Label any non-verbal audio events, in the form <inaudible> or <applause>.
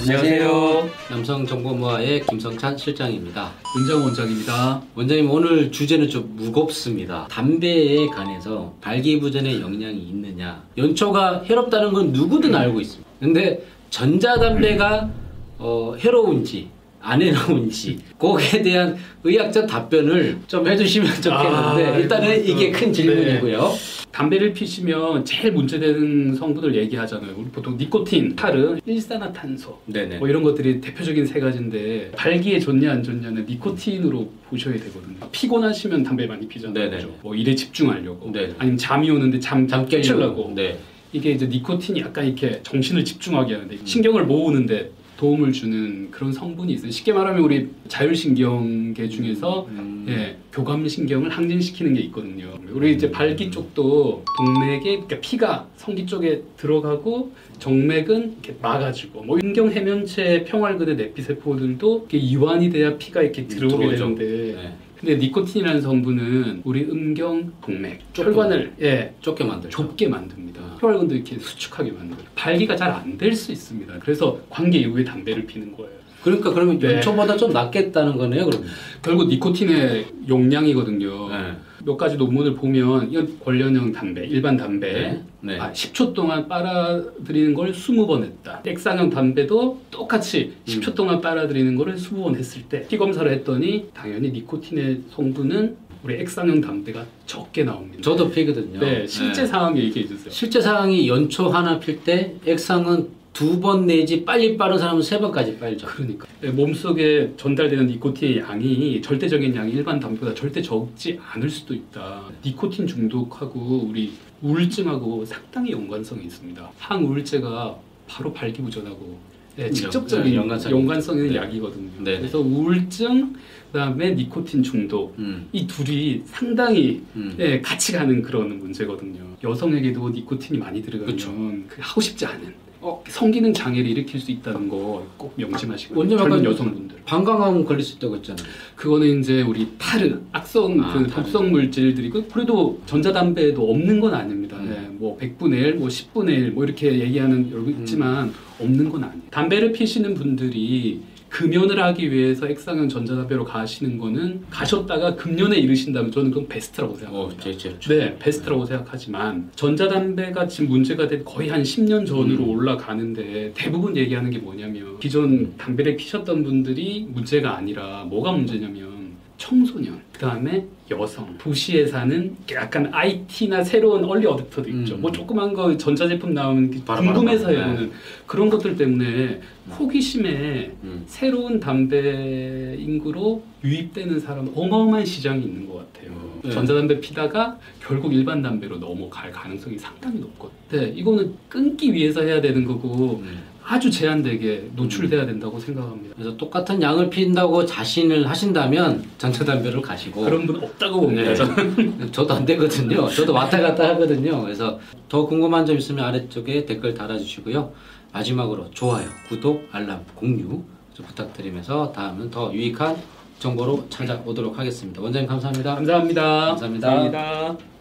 안녕하세요. 남성정보모아의 김성찬 실장입니다. 은정 원장입니다. 원장님 오늘 주제는 좀 무겁습니다. 담배에 관해서 발기부전의 영향이 있느냐. 연초가 해롭다는 건 누구든 알고 있습니다. 근데 전자담배가 어, 해로운지 안 해로운지 거기에 대한 의학적 답변을 좀 해주시면 좋겠는데 아, 일단은 이게 큰 질문이고요. 담배를 피시면 제일 문제되는 성분을 얘기하잖아요. 우리 보통 니코틴, 타르, 일산화탄소 네네. 뭐 이런 것들이 대표적인 세 가지인데 발기에 좋냐 안 좋냐는 니코틴으로 보셔야 되거든요. 피곤하시면 담배 많이 피잖아요. 네네. 뭐 일에 집중하려고. 네. 아니면 잠이 오는데 잠, 잠 깨려고. 깨려고. 네. 이게 이제 니코틴이 약간 이렇게 정신을 집중하게 하는데 신경을 모으는데 도움을 주는 그런 성분이 있어요. 쉽게 말하면 우리 자율신경계 중에서 음. 예, 교감신경을 항진시키는 게 있거든요. 우리 이제 발기 쪽도 동맥에 그러니까 피가 성기 쪽에 들어가고 정맥은 이렇게 막아주고 뭐 인경 해면체 평활근의 내피세포들도 이렇게 이완이 돼야 피가 이렇게 들어오게 들어오죠. 되는데 네. 근데 니코틴이라는 성분은 우리 음경 동맥 혈관을 예 좁게 만들죠. 좁게 만듭니다. 혈관도 이렇게 수축하게 만들어요. 발기가 잘 안 될 수 있습니다. 그래서 관계 이후에 담배를 피는 거예요. 그러니까 그러면 네. 연초보다 좀 낫겠다는 거네요, 그러면. 결국 니코틴의 용량이거든요. 네. 몇 가지 논문을 보면 이건 관련형 담배, 일반 담배 네. 네. 아, 10초 동안 빨아들이는 걸 20번 했다. 액상형 담배도 똑같이 음. 10초 동안 빨아들이는 거를 20번 했을 때 피 검사를 했더니 당연히 니코틴의 성분은 우리 액상형 담배가 적게 나옵니다. 저도 피거든요. 네, 실제 네. 상황 얘기해 주세요. 실제 상황이 연초 하나 필 때 액상은 두 번 내지 빨리 빠른 사람은 세 번까지 빨죠. 그러니까 네, 몸속에 전달되는 니코틴의 양이 절대적인 양이 일반 담배보다 절대 적지 않을 수도 있다. 니코틴 중독하고 우리 우울증하고 상당히 연관성이 있습니다. 항우울제가 바로 발기부전하고 네, 직접적인 네, 연관성이 연관성 있는 네. 약이거든요. 네. 그래서 우울증 그다음에 니코틴 중독 음. 이 둘이 상당히 음. 네, 같이 가는 그런 문제거든요. 여성에게도 니코틴이 많이 들어가면 그쵸. 그 하고 싶지 않은 어, 성기능 장애를 일으킬 수 있다는 거 꼭 명심하시고 원래 젊은 약간 여성분들 방광암 걸릴 수 있다고 했잖아요. 그거는 이제 우리 타르 악성 아, 그. 독성 물질들이 고 그래도 전자담배에도 없는 건 아닙니다. 음. 네, 뭐 100분의 1, 뭐 10분의 1, 뭐 이렇게 얘기하는 여기 음. 있지만 없는 건 아니에요. 담배를 피시는 분들이 금연을 하기 위해서 액상형 전자담배로 가시는 거는 가셨다가 금연에 이르신다면 저는 그건 베스트라고 어, 생각합니다. 제, 제, 네, 베스트라고 생각하지만 전자담배가 지금 문제가 된 거의 한 10년 전으로 음. 올라가는데 대부분 얘기하는 게 뭐냐면 기존 담배를 피셨던 분들이 문제가 아니라 뭐가 문제냐면 청소년, 그 다음에 여성, 도시에 사는 약간 IT나 새로운 얼리 어댑터도 있죠. 음. 뭐 조그만 거 전자제품 나오는 궁금해서. 해보는 그런 것들 때문에 호기심에 음. 새로운 담배 인구로 유입되는 사람 어마어마한 시장이 있는 것 같아요. 네. 전자담배 피다가 결국 일반 담배로 넘어갈 가능성이 상당히 높거든요. 네, 이거는 끊기 위해서 해야 되는 거고 음. 아주 제한되게 노출돼야 된다고 생각합니다. 그래서 똑같은 양을 피운다고 자신을 하신다면 전자담배로 가시고 그런 분 없다고 봅니다. 네. <laughs> 저도 안 되거든요. 저도 왔다 갔다 하거든요. 그래서 더 궁금한 점 있으면 아래쪽에 댓글 달아주시고요. 마지막으로 좋아요, 구독, 알람, 공유 좀 부탁드리면서 다음은 더 유익한 정보로 찾아오도록 하겠습니다. 원장님 감사합니다. 감사합니다. 감사합니다. 감사합니다.